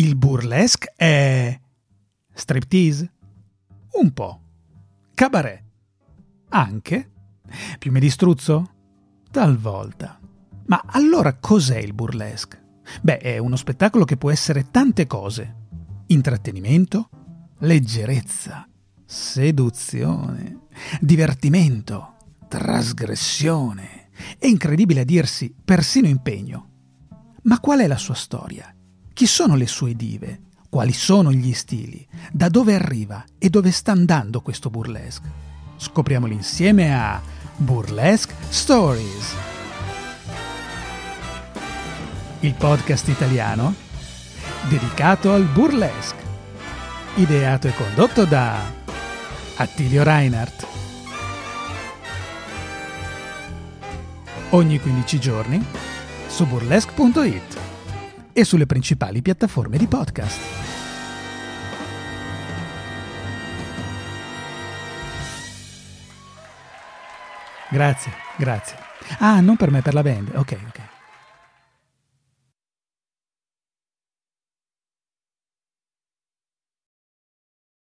Il burlesque è striptease? Un po'. Cabaret? Anche? Piume di struzzo? Talvolta. Ma allora cos'è il burlesque? Beh, è uno spettacolo che può essere tante cose. Intrattenimento, leggerezza, seduzione, divertimento, trasgressione e incredibile a dirsi persino impegno. Ma qual è la sua storia? Chi sono le sue dive? Quali sono gli stili? Da dove arriva e dove sta andando questo burlesque? Scopriamoli insieme a Burlesque Stories. Il podcast italiano dedicato al burlesque. Ideato e condotto da Attilio Reinhardt. Ogni 15 giorni su burlesque.it e sulle principali piattaforme di podcast. Grazie, grazie. Ah, non per me, per la band. Ok, ok.